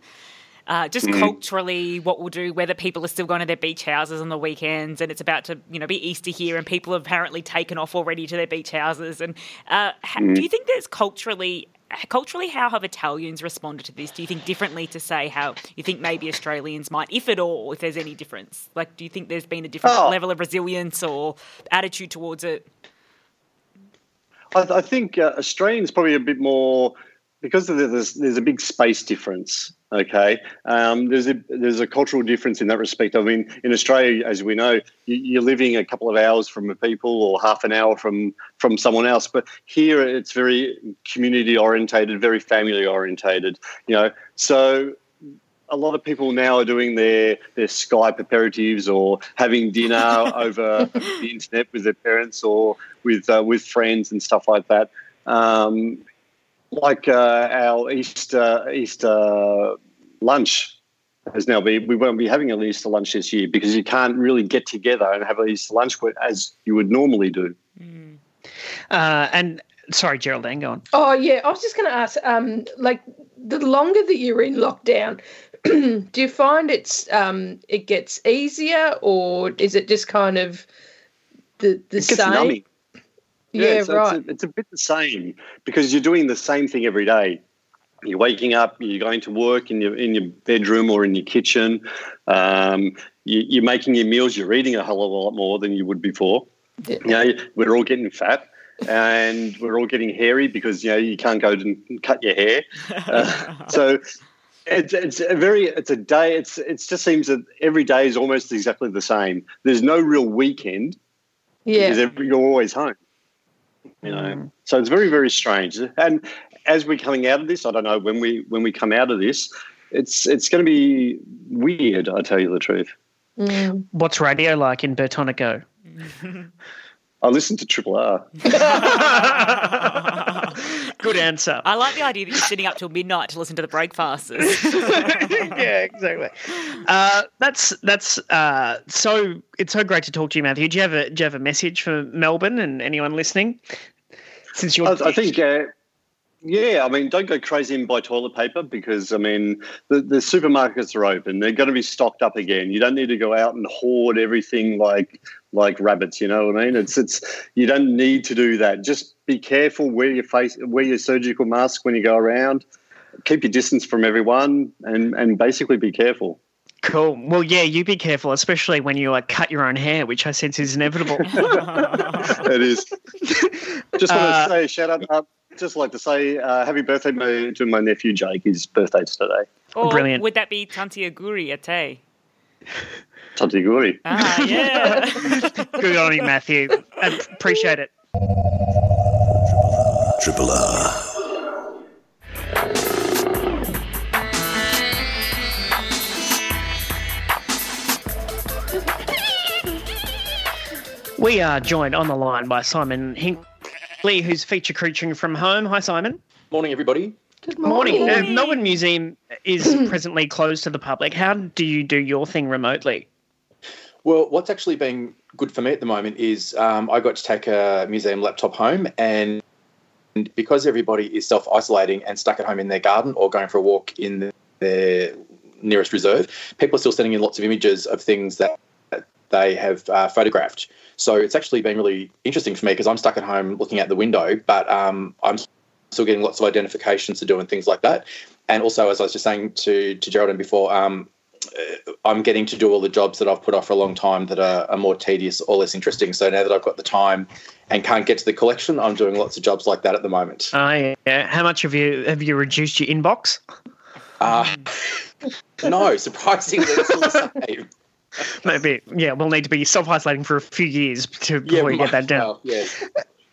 Uh, just culturally, what we'll do, whether people are still going to their beach houses on the weekends, and it's about to, you know, be Easter here, and people have apparently taken off already to their beach houses. And uh, ha- do you think there's culturally, culturally, how have Italians responded to this? Do you think differently to say how you think maybe Australians might, if at all, if there's any difference? Like, do you think there's been a different Oh. level of resilience or attitude towards it? I, I think uh, Australians probably a bit more because the- there's there's a big space difference. Okay, um, there's a there's a cultural difference in that respect. I mean, in Australia, as we know, you, you're living a couple of hours from people or half an hour from from someone else. But here, it's very community orientated, very family orientated. You know, so a lot of people now are doing their their Skype aperitifs or having dinner over the internet with their parents or with uh, with friends and stuff like that. Um, like uh, our Easter Easter lunch has now been. We won't be having an Easter lunch this year because you can't really get together and have an Easter lunch as you would normally do. Uh, and sorry, Geraldine, go on. Oh yeah, I was just going to ask. Um, like the longer that you're in lockdown, do you find it's um it gets easier, or is it just kind of the the It gets same? numbing. Yeah, so right. It's a, it's a bit the same because you're doing the same thing every day. You're waking up, you're going to work in your in your bedroom or in your kitchen. Um, you, you're making your meals. You're eating a hell of a lot more than you would before. Yeah. You know, we're all getting fat, and we're all getting hairy because you know you can't go and cut your hair. Uh, so it's it's a very it's a day. It's it just seems that every day is almost exactly the same. There's no real weekend because Yeah, every, you're always home. You know, so it's very very strange. And as we're coming out of this, I don't know when we when we come out of this, it's it's going to be weird. I tell you the truth. Mm. What's radio like in Bertonico? I listen to Triple R. Good answer. I like the idea that you're sitting up till midnight to listen to the breakfasters. yeah, exactly. Uh, that's that's uh, so. It's so great to talk to you, Matthew. Do you have a do you have a message for Melbourne and anyone listening? Since you're, I, I think, uh, yeah, I mean, don't go crazy and buy toilet paper because, I mean, the, the supermarkets are open. They're going to be stocked up again. You don't need to go out and hoard everything like like rabbits. You know what I mean? It's it's you don't need to do that. Just be careful. Wear your face, wear your surgical mask when you go around. Keep your distance from everyone, and and basically be careful. cool. Well, yeah, you be careful, especially when you like cut your own hair, which I sense is inevitable. it is. Just want Uh, to say, shout out. Uh, just like to say, uh, happy birthday my, to my nephew Jake. His birthday's today. or Brilliant. would that be Tanti Aguri Ate? Tanti Guri. Ah, yeah. Good on you, Matthew. I appreciate it. Triple R. We are joined on the line by Simon Hinkley, who's feature creaturing from home. Hi, Simon. Morning, everybody. Good Morning. morning. Uh, Melbourne Museum is presently closed to the public. How do you do your thing remotely? Well, what's actually been good for me at the moment is um, I got to take a museum laptop home, and because everybody is self isolating and stuck at home in their garden or going for a walk in the, their nearest reserve, people are still sending in lots of images of things that that they have uh, photographed. So it's actually been really interesting for me because I'm stuck at home looking out the window, but um, I'm still getting lots of identifications to do and things like that. and also, as I was just saying to to Geraldine before, um, uh, I'm getting to do all the jobs that I've put off for a long time that are, are, more tedious or less interesting. So now that I've got the time and can't get to the collection, I'm doing lots of jobs like that at the moment. Oh yeah. How much have you have you reduced your inbox? Uh, no, surprisingly, it's still the same. Maybe yeah, we'll need to be self isolating for a few years to before yeah, you get that down. Well, yes.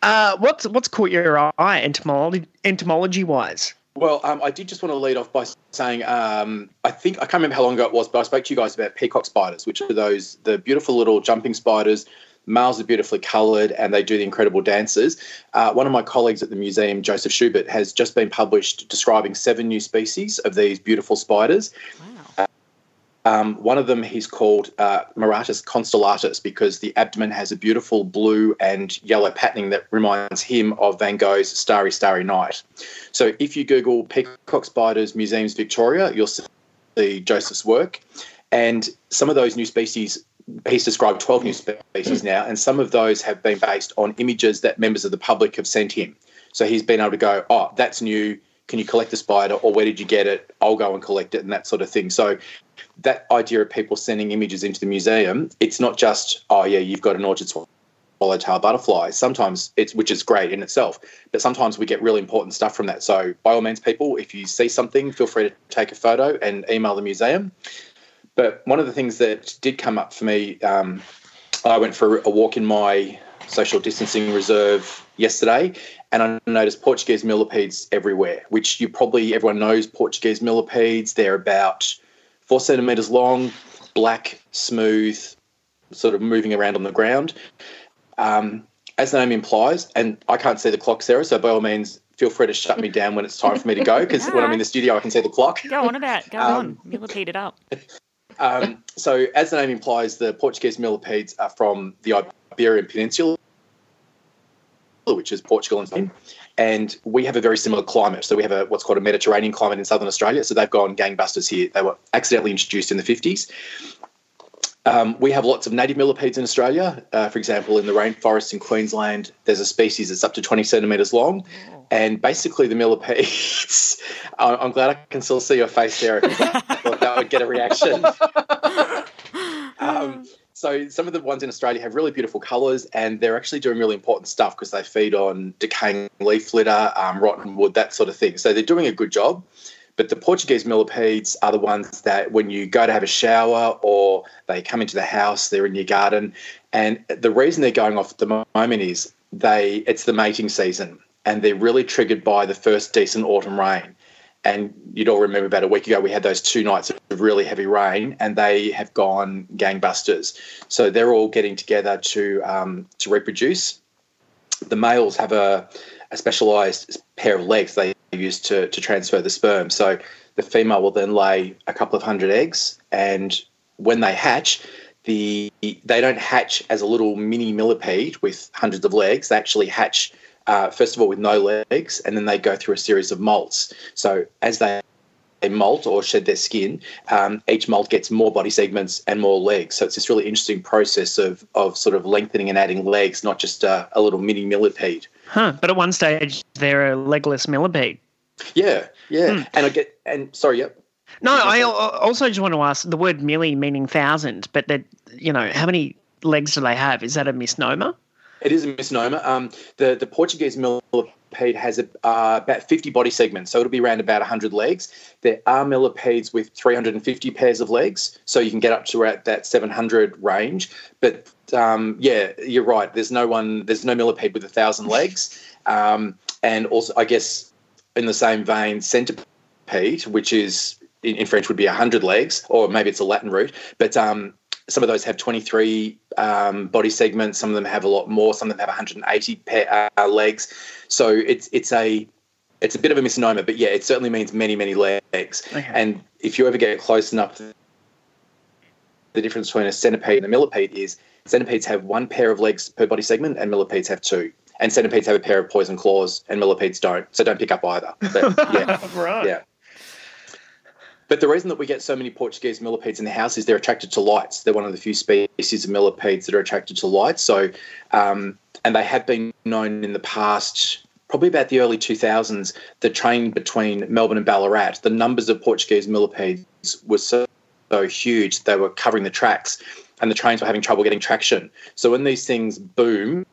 Uh, what's what's caught your eye entomology entomology wise? Well, um, I did just want to lead off by saying um, I think I can't remember how long ago it was, but I spoke to you guys about peacock spiders, which are those the beautiful little jumping spiders. Males are beautifully coloured and they do the incredible dances. Uh, one of my colleagues at the museum, Joseph Schubert, has just been published describing seven new species of these beautiful spiders. Wow. Um, one of them he's called uh, Maratus constellatus because the abdomen has a beautiful blue and yellow patterning that reminds him of Van Gogh's Starry, Starry Night. So if you Google Peacock Spiders Museums Victoria, you'll see Joseph's work. And some of those new species, he's described 12 new species now, and some of those have been based on images that members of the public have sent him. So he's been able to go, oh, that's new. Can you collect the spider? Or where did you get it? I'll go and collect it, and that sort of thing. So that idea of people sending images into the museum, it's not just, oh, yeah, you've got an orchard swallowtail butterfly. Sometimes it's, which is great in itself, but sometimes we get really important stuff from that. So by all means, people, if you see something, feel free to take a photo and email the museum. But one of the things that did come up for me, um, I went for a walk in my social distancing reserve yesterday, and I noticed Portuguese millipedes everywhere, which you probably everyone knows Portuguese millipedes. They're about four centimeters long, black, smooth, sort of moving around on the ground. Um, as the name implies, and I can't see the clock, Sarah, so by all means, feel free to shut me down when it's time for me to go because when I'm in the studio, I can see the clock. Go on about, go um, on, millipede it up. Um, so, as the name implies, the Portuguese millipedes are from the Iberian Peninsula, which is Portugal and Spain. And we have a very similar climate. So we have a what's called a Mediterranean climate in southern Australia. So they've gone gangbusters here. They were accidentally introduced in the 50s. Um, we have lots of native millipedes in Australia. Uh, for example, in the rainforest in Queensland, there's a species that's up to 20 centimetres long. And basically, the millipedes, I'm glad I can still see your face there. that would get a reaction. so some of the ones in Australia have really beautiful colours, and they're actually doing really important stuff because they feed on decaying leaf litter, um, rotten wood, that sort of thing. So they're doing a good job. But the Portuguese millipedes are the ones that when you go to have a shower or they come into the house, they're in your garden. And the reason they're going off at the moment is they it's the mating season and they're really triggered by the first decent autumn rain. And you'd all remember about a week ago, we had those two nights of really heavy rain, and they have gone gangbusters. So they're all getting together to um, to reproduce. The males have a, a specialised pair of legs they use to, to transfer the sperm. So the female will then lay a couple of hundred eggs, and when they hatch, the they don't hatch as a little mini millipede with hundreds of legs. They actually hatch uh, first of all with no legs, and then they go through a series of molts. So as they they molt or shed their skin, um, each molt gets more body segments and more legs. So it's this really interesting process of of sort of lengthening and adding legs, not just a, a little mini millipede. Huh. But at one stage, they're a legless millipede. Yeah, yeah. Hmm. And I get and sorry, yep. No, I also just want to ask the word milli meaning thousand, but that you know how many legs do they have? Is that a misnomer? It is a misnomer. Um, the the Portuguese millipede has a, uh, about 50 body segments, so it'll be around about 100 legs. There are millipedes with 350 pairs of legs, so you can get up to at that 700 range. But um, yeah, you're right. There's no one. There's no millipede with a thousand legs. Um, and also, I guess in the same vein, centipede, which is in, in French would be 100 legs, or maybe it's a Latin root. But um, some of those have 23 um, body segments. Some of them have a lot more. Some of them have 180 pair, uh, legs. So it's it's a it's a bit of a misnomer, but yeah, it certainly means many many legs. Okay. And if you ever get close enough, the difference between a centipede and a millipede is centipedes have one pair of legs per body segment, and millipedes have two. And centipedes have a pair of poison claws, and millipedes don't. So don't pick up either. But yeah, right. Yeah. But the reason that we get so many Portuguese millipedes in the house is they're attracted to lights. They're one of the few species of millipedes that are attracted to light. So, um, and they have been known in the past probably about the early 2000s, the train between Melbourne and Ballarat, the numbers of Portuguese millipedes were so, so huge they were covering the tracks, and the trains were having trouble getting traction. So when these things boom.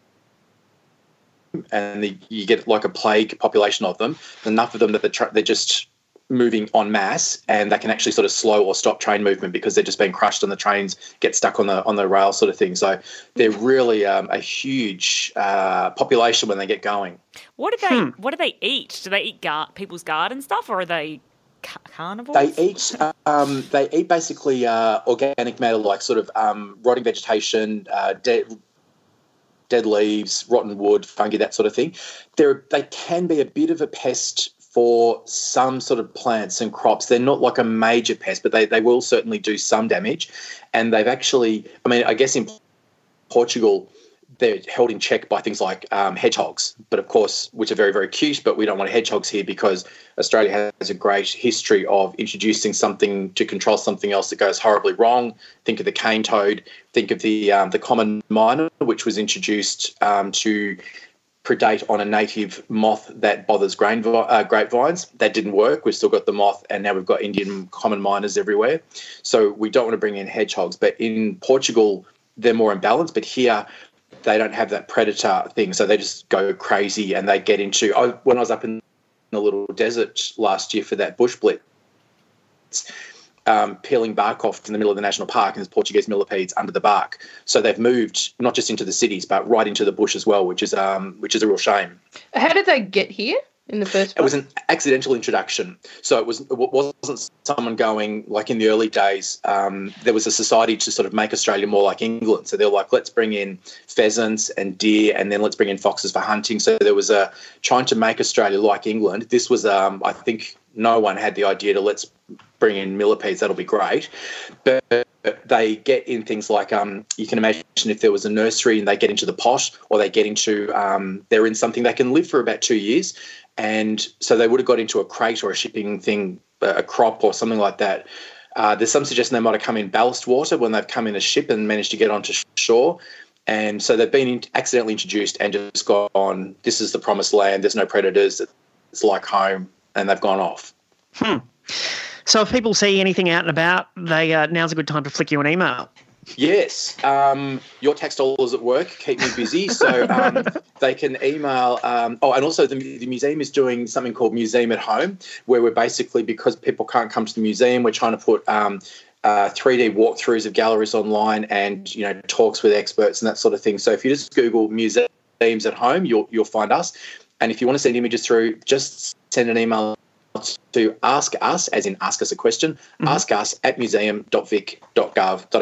And the, you get like a plague population of them, enough of them that the tra- they're just moving en masse and they can actually sort of slow or stop train movement because they're just being crushed and the trains get stuck on the on the rail sort of thing so they're really um, a huge uh, population when they get going What do they What do they eat? Do they eat gar- people's garden stuff, or are they ca- carnivores? they eat um, they eat basically uh, organic matter like sort of um, rotting vegetation uh, dead dead leaves rotten wood fungi that sort of thing They're, they can be a bit of a pest for some sort of plants and crops. They're not like a major pest, but they, they will certainly do some damage. And they've actually, I mean, I guess in Portugal, they're held in check by things like um, hedgehogs, but of course, which are very, very cute, but we don't want hedgehogs here because Australia has a great history of introducing something to control something else that goes horribly wrong. Think of the cane toad, think of the, um, the common myna, which was introduced um, to predate on a native moth that bothers grain uh, grapevines. That didn't work. We've still got the moth, and now we've got Indian common mynas everywhere. So we don't want to bring in hedgehogs. But in Portugal, they're more in balance. But here, they don't have that predator thing, so they just go crazy and they get into. I, when I was up in the little desert last year for that bush blitz. Um, peeling bark off in the middle of the national park, and there's Portuguese millipedes under the bark. So they've moved not just into the cities, but right into the bush as well, which is um, which is a real shame. How did they get here in the first place? It was an accidental introduction. So it was it wasn't someone going like in the early days. Um, there was a society to sort of make Australia more like England. So they're like, let's bring in pheasants and deer, and then let's bring in foxes for hunting. So there was a trying to make Australia like England. This was, um, I think, no one had the idea to let's bring in millipedes. That'll be great, but they get in things like um, you can imagine if there was a nursery and they get into the pot or they get into um, they're in something they can live for about two years. And so they would have got into a crate or a shipping thing a crop or something like that. Uh, there's some suggestion they might have come in ballast water when they've come in a ship and managed to get onto shore. And so they've been accidentally introduced and just gone this is the promised land. There's no predators. It's like home. And they've gone off. Hmm. So if people see anything out and about, they uh, now's a good time to flick you an email. Yes, um, your tax dollars at work keep me busy, so um, they can email. Um, oh, and also the, the museum is doing something called Museum at Home, where we're basically because people can't come to the museum, we're trying to put um, uh, 3D walkthroughs of galleries online and you know talks with experts and that sort of thing. So if you just Google museums at home, you'll you'll find us. And if you want to send images through, just send an email to ask us, as in ask us a question, Mm-hmm. ask us at museum.vic.gov.au.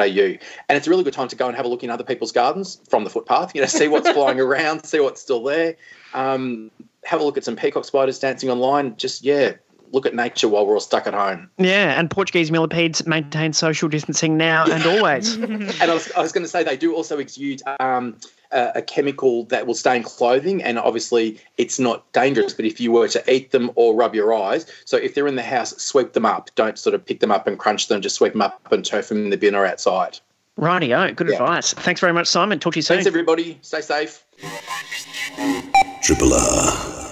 And it's a really good time to go and have a look in other people's gardens from the footpath, you know, see what's flying around, see what's still there. Um, have a look at some peacock spiders dancing online. Just, yeah, look at nature while we're all stuck at home. Yeah, and Portuguese millipedes maintain social distancing now and always. and I was, I was going to say they do also exude um, a, a chemical that will stain clothing, and obviously it's not dangerous. But if you were to eat them or rub your eyes, so if they're in the house, sweep them up. Don't sort of pick them up and crunch them. Just sweep them up and turf them in the bin or outside. Rightio, good Yeah. advice. Thanks very much, Simon. Talk to you soon. Thanks, everybody. Stay safe. Triple R.